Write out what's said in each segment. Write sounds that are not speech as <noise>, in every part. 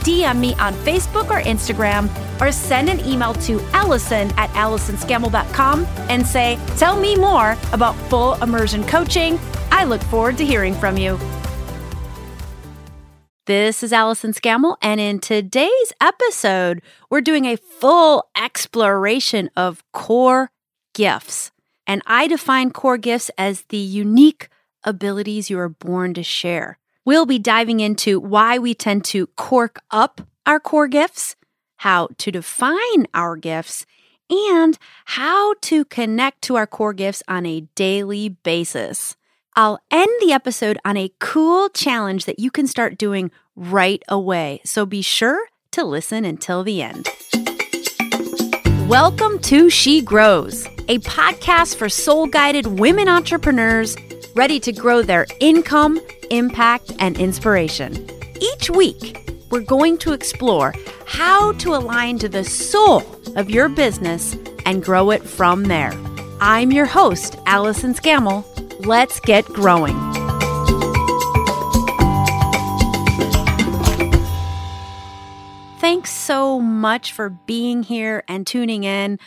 DM me on Facebook or Instagram or send an email to Allison at AllisonScammell.com and say, Tell me more about full immersion coaching. I look forward to hearing from you. This is Allison Scammell, and in today's episode, we're doing a full exploration of core gifts. And I define core gifts as the unique abilities you are born to share. We'll be diving into why we tend to cork up our core gifts, how to define our gifts, and how to connect to our core gifts on a daily basis. I'll end the episode on a cool challenge that you can start doing right away. So be sure to listen until the end. Welcome to She Grows, a podcast for soul guided women entrepreneurs ready to grow their income, impact, and inspiration. Each week, we're going to explore how to align to the soul of your business and grow it from there. I'm your host, Allison Scammell. Let's get growing. Thanks so much for being here and tuning in.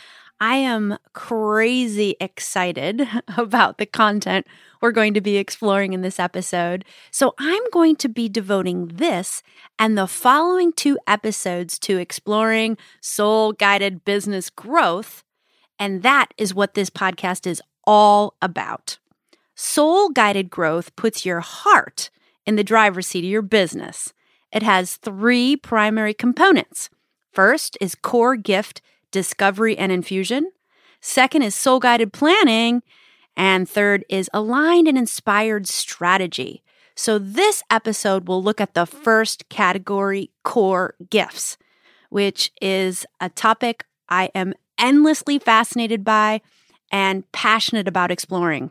I am crazy excited <laughs> about the content we're going to be exploring in this episode. So, I'm going to be devoting this and the following two episodes to exploring soul guided business growth. And that is what this podcast is all about. Soul guided growth puts your heart in the driver's seat of your business. It has three primary components. First is core gift discovery and infusion. Second is soul guided planning. And third is aligned and inspired strategy. So, this episode will look at the first category core gifts, which is a topic I am endlessly fascinated by and passionate about exploring.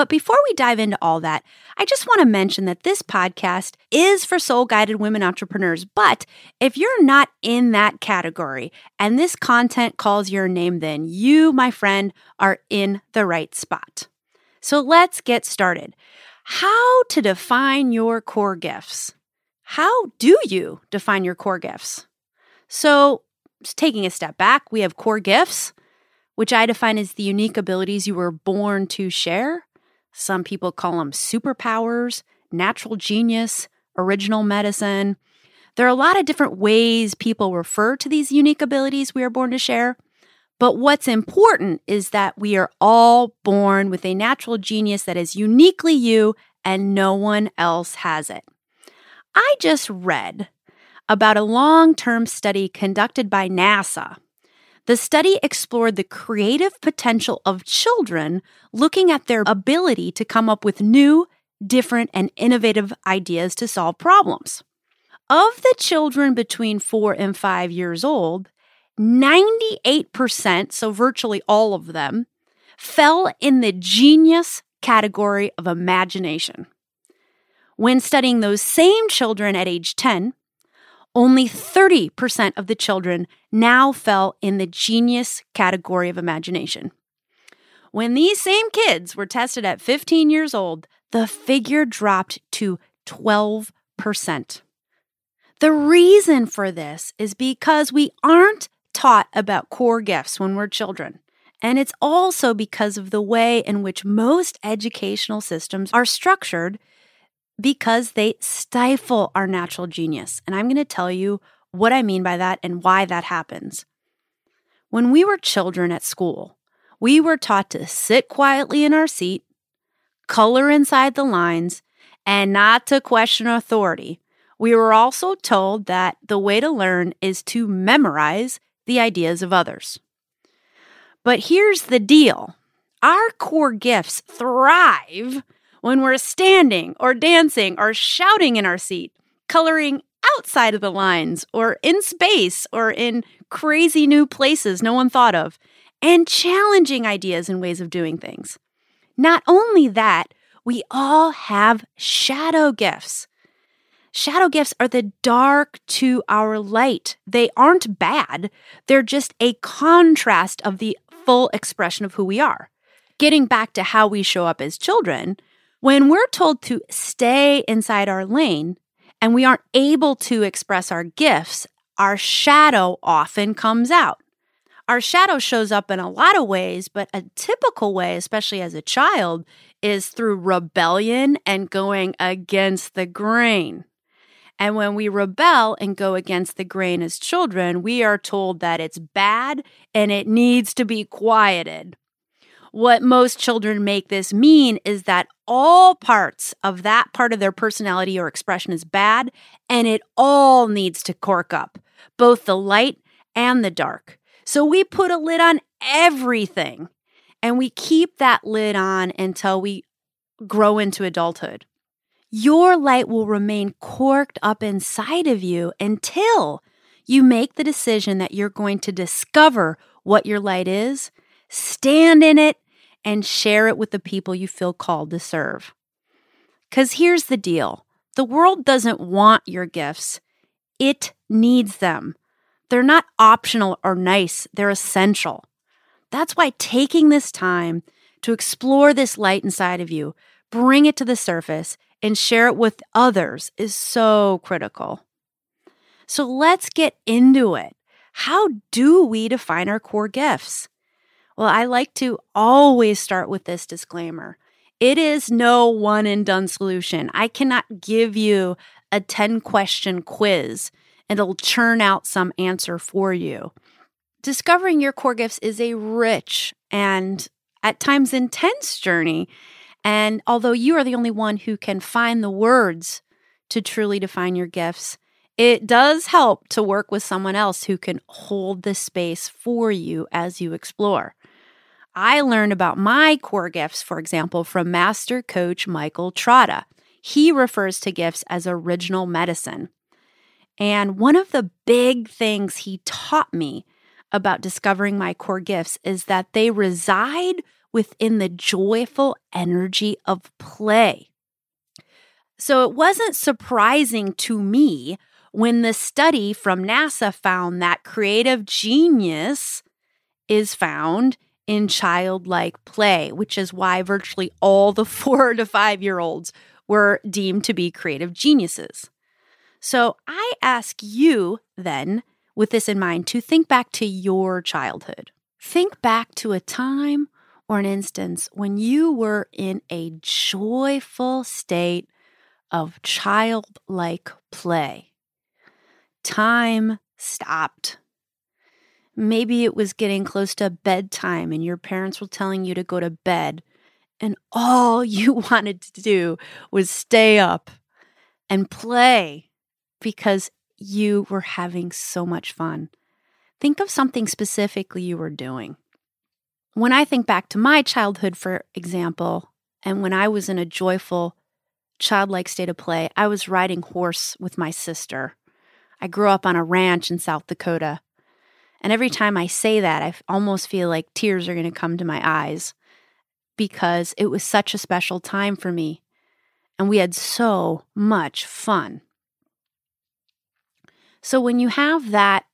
But before we dive into all that, I just want to mention that this podcast is for soul guided women entrepreneurs. But if you're not in that category and this content calls your name, then you, my friend, are in the right spot. So let's get started. How to define your core gifts? How do you define your core gifts? So, taking a step back, we have core gifts, which I define as the unique abilities you were born to share. Some people call them superpowers, natural genius, original medicine. There are a lot of different ways people refer to these unique abilities we are born to share. But what's important is that we are all born with a natural genius that is uniquely you and no one else has it. I just read about a long term study conducted by NASA the study explored the creative potential of children, looking at their ability to come up with new, different, and innovative ideas to solve problems. Of the children between four and five years old, 98%, so virtually all of them, fell in the genius category of imagination. When studying those same children at age 10, only 30% of the children now fell in the genius category of imagination. When these same kids were tested at 15 years old, the figure dropped to 12%. The reason for this is because we aren't taught about core gifts when we're children. And it's also because of the way in which most educational systems are structured because they stifle our natural genius. And I'm going to tell you what I mean by that and why that happens. When we were children at school, we were taught to sit quietly in our seat, color inside the lines, and not to question authority. We were also told that the way to learn is to memorize the ideas of others. But here's the deal our core gifts thrive when we're standing or dancing or shouting in our seat, coloring outside of the lines or in space or in crazy new places no one thought of, and challenging ideas and ways of doing things. Not only that, we all have shadow gifts. Shadow gifts are the dark to our light. They aren't bad, they're just a contrast of the full expression of who we are. Getting back to how we show up as children, when we're told to stay inside our lane and we aren't able to express our gifts, our shadow often comes out. Our shadow shows up in a lot of ways, but a typical way, especially as a child, is through rebellion and going against the grain. And when we rebel and go against the grain as children, we are told that it's bad and it needs to be quieted. What most children make this mean is that all parts of that part of their personality or expression is bad and it all needs to cork up, both the light and the dark. So we put a lid on everything and we keep that lid on until we grow into adulthood your light will remain corked up inside of you until you make the decision that you're going to discover what your light is, stand in it, and share it with the people you feel called to serve. Because here's the deal the world doesn't want your gifts, it needs them. They're not optional or nice, they're essential. That's why taking this time to explore this light inside of you, bring it to the surface, and share it with others is so critical. So let's get into it. How do we define our core gifts? Well, I like to always start with this disclaimer. It is no one and done solution. I cannot give you a 10 question quiz and it'll churn out some answer for you. Discovering your core gifts is a rich and at times intense journey and although you are the only one who can find the words to truly define your gifts, it does help to work with someone else who can hold the space for you as you explore. I learned about my core gifts, for example, from Master Coach Michael Trotta. He refers to gifts as original medicine. And one of the big things he taught me about discovering my core gifts is that they reside within the joyful energy of play. So it wasn't surprising to me when the study from NASA found that creative genius is found in childlike play, which is why virtually all the <laughs> four to five year olds were deemed to be creative geniuses. So I ask you then, with this in mind, to think back to your childhood. Think back to a time or an instance when you were in a joyful state of childlike play. Time stopped. Maybe it was getting close to bedtime and your parents were telling you to go to bed, and all <laughs> you wanted to do was stay up and play because you were having so much fun. Think of something specifically you were doing. When I think back to my childhood, for example, and when I was in a joyful, childlike state of play, I was riding horse with my sister. I grew up on a ranch in South Dakota. And every time I say that, I almost feel like tears are going to come to my eyes because it was such a special time for me. And we had so much fun. So when you have that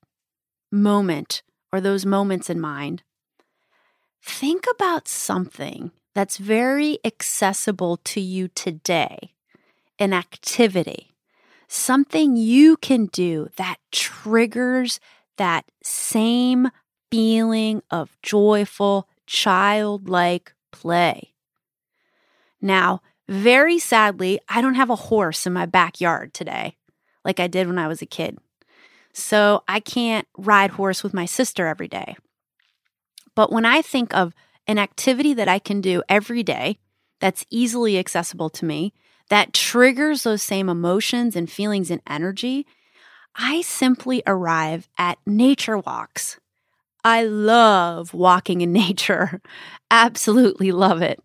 moment or those moments in mind, think about something that's very accessible to you today an activity, something you can do that triggers that same feeling of joyful, childlike play. Now, very sadly, I don't have a horse in my backyard today like I did when I was a kid. So I can't ride horse with my sister every day. But when I think of an activity that I can do every day that's easily accessible to me, that triggers those same emotions and feelings and energy, I simply arrive at nature walks. I love walking in <laughs> nature, absolutely love it.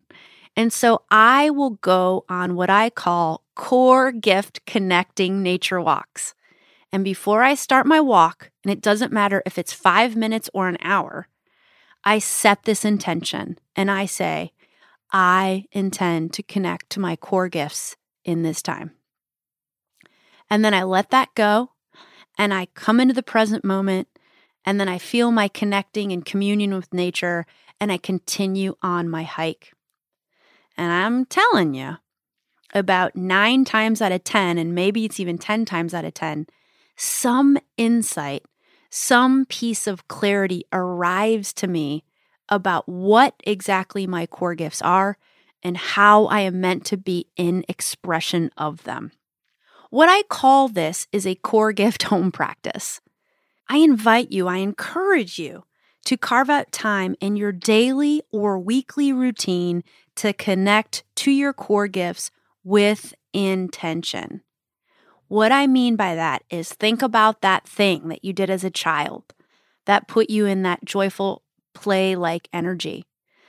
And so I will go on what I call core gift connecting nature walks. And before I start my walk, and it doesn't matter if it's five minutes or an hour, I set this intention and I say, I intend to connect to my core gifts in this time. And then I let that go and I come into the present moment and then I feel my connecting and communion with nature and I continue on my hike. And I'm telling you, about nine times out of 10, and maybe it's even 10 times out of 10, some insight, some piece of clarity arrives to me about what exactly my core gifts are and how I am meant to be in expression of them. What I call this is a core gift <laughs> home practice. I invite you, I encourage you to carve out time in your daily or weekly routine to connect to your core gifts with intention. What I mean by that is think about that thing that you did as a child that put you in that joyful play like energy.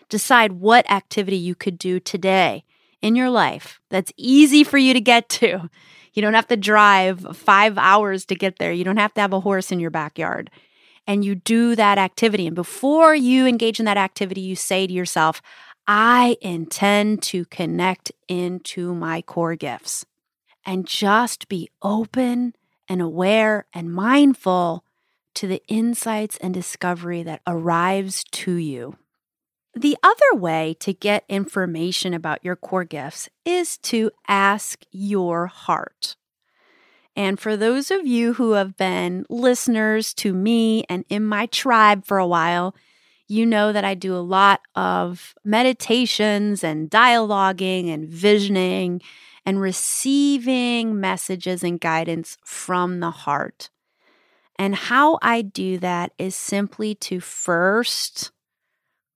Decide what activity you could do today in your life that's easy for you to get to. You don't have to drive five hours to get there. You don't have to have a horse in your backyard. And you do that activity. And before you engage in that activity, you say to yourself, I intend to connect into my core gifts and just be open and aware and mindful to the insights and discovery that arrives to you. The other way to get information about your core gifts is to ask your heart. And for those of you who have been listeners to me and in my tribe for a while, you know that I do a lot of meditations and dialoguing and visioning and receiving messages and guidance from the heart. And how I do that is simply to first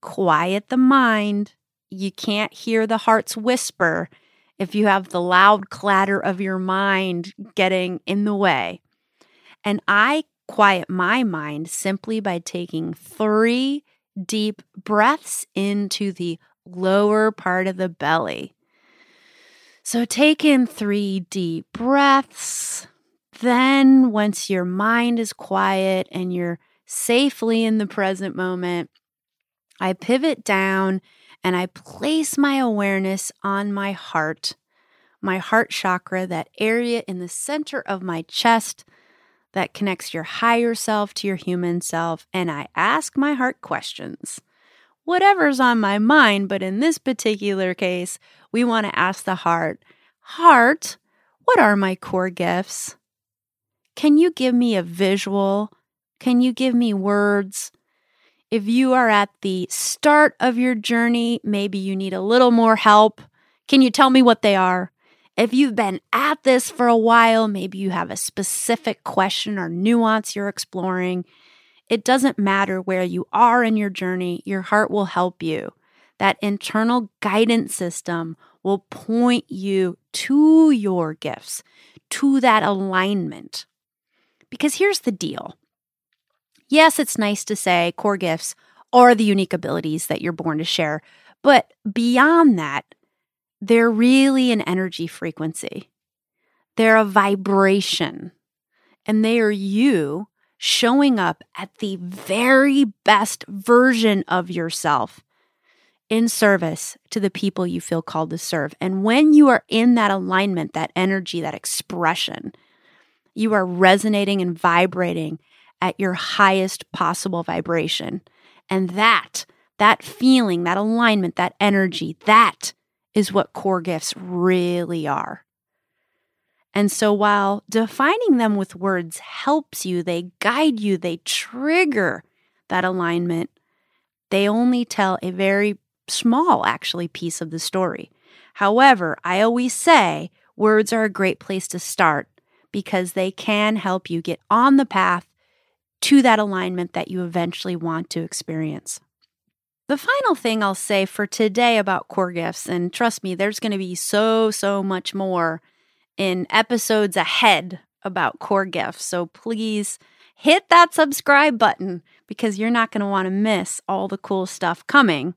quiet the mind. You can't hear the heart's whisper if you have the loud clatter of your mind getting in the way. And I quiet my mind simply by taking three deep breaths into the lower part of the belly. So take in three deep breaths. Then, once your mind is quiet and you're safely in the present moment, I pivot down and I place my awareness on my heart, my heart chakra, that area in the center of my chest that connects your higher self to your human self. And I ask my heart questions. Whatever's on my mind, but in this particular case, we want to ask the heart, Heart, what are my core gifts? Can you give me a visual? Can you give me words? If you are at the start of your journey, maybe you need a little more help. Can you tell me what they are? If you've been at this for a while, maybe you have a specific question or nuance you're exploring. It doesn't matter where you are in your journey, your heart will help you. That internal guidance system will point you to your gifts, to that alignment. Because here's the deal yes, it's nice to say core gifts are the unique abilities that you're born to share. But beyond that, they're really an energy frequency. They're a vibration. And they are you showing up at the very best version of yourself in service to the people you feel called to serve. And when you are in that alignment, that energy, that expression, you are resonating and vibrating at your highest possible vibration. And that, that feeling, that alignment, that energy, that is what core gifts really are. And so while defining them with words helps you, they guide you, they trigger that alignment, they only tell a very small, actually, piece of the story. However, I always say words are a great place to start because they can help you get on the path to that alignment that you eventually want to experience. The final thing I'll say for today about core gifts, and trust me, there's going to be so, so much more in episodes ahead about core gifts. So please hit that subscribe button because you're not going to want to miss all the cool stuff coming.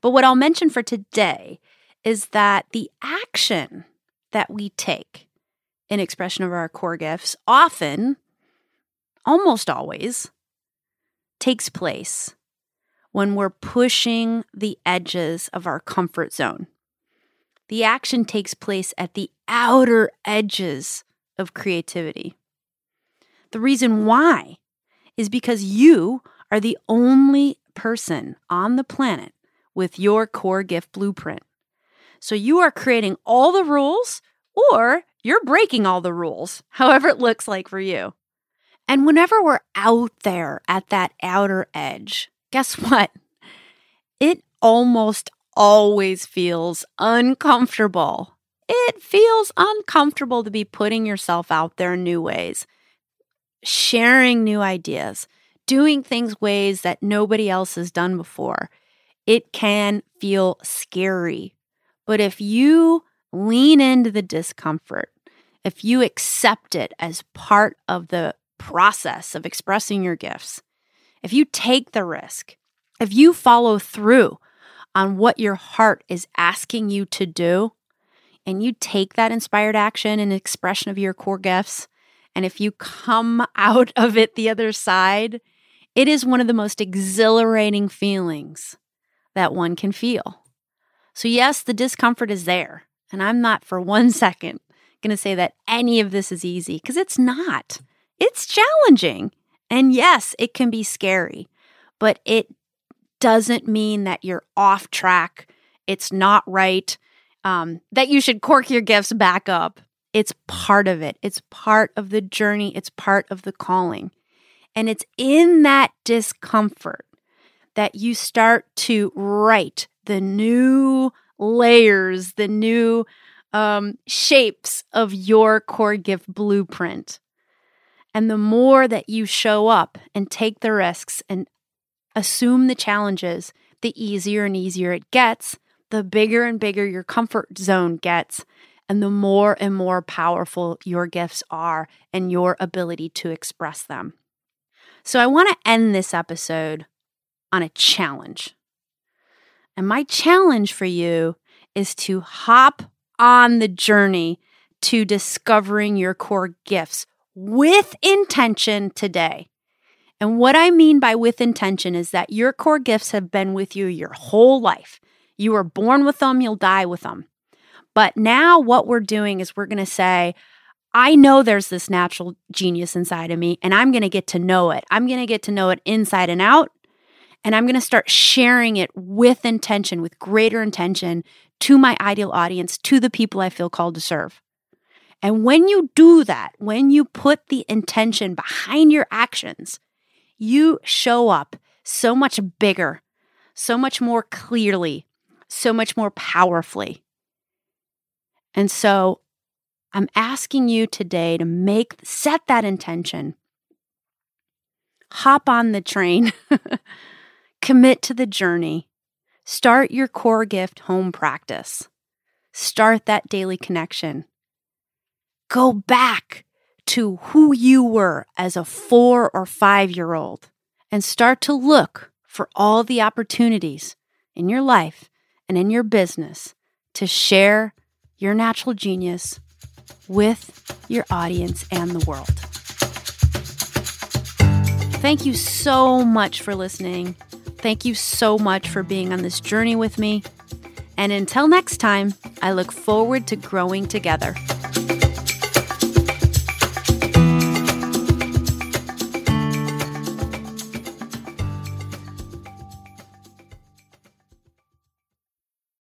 But what I'll mention for today is that the action that we take in expression of our core gifts often, almost always, takes place when we're pushing the edges of our comfort zone. The action takes place at the outer edges of creativity. The reason why is because you are the only person on the planet with your core gift blueprint. So you are creating all the rules or you're breaking all the rules, however it looks like for you. And whenever we're out there at that outer edge, guess <laughs> what? It almost always feels uncomfortable. It feels uncomfortable to be putting yourself out there in new ways, sharing new ideas, doing things ways that nobody else has done before. It can feel scary. But if you lean into the discomfort, if you accept it as part of the process of expressing your gifts, if you take the risk, if you follow through on what your heart is asking you to do, and you take that inspired action and expression of your core gifts, and if you come <laughs> out of it the other side, it is one of the most exhilarating feelings that one can feel. So, yes, the discomfort is there. And I'm not for one <laughs> second going to say that any of this is easy because it's not. It's challenging. And yes, it can be scary, but it doesn't mean that you're off track. It's not right. Um, that you should cork your gifts back up. It's part of it. It's part of the journey. It's part of the calling. And it's in that discomfort that you start to write the new layers, the new um, shapes of your core gift blueprint. And the more that you show up and take the risks and assume the challenges, the easier and easier it gets, the bigger and bigger your comfort zone gets, and the more and more powerful your gifts are and your ability to express them. So, I want to end this episode on a challenge. And my challenge for you is to hop on the journey to discovering your core gifts with intention today. And what I mean by with intention is that your core gifts have been with you your whole life. You were born with them, you'll die with them. But now, what we're doing is we're going to say, I know there's this natural genius inside of me, and I'm going to get to know it. I'm going to get to know it inside and out. And I'm going to start sharing it with intention, with greater intention to my ideal audience, to the people I feel called to serve. And when you do that, when you put the intention behind your actions, you show up so much bigger, so much more clearly, so much more powerfully. And so I'm asking you today to make set that intention. Hop on the train. <laughs> Commit to the journey. Start your core gift home practice. Start that daily connection. Go back to who you were as a four or five year old and start to look for all the opportunities in your life and in your business to share your natural genius with your audience and the world. Thank you so much for listening. Thank you so much for being on this journey with me. And until next time, I look forward to growing together.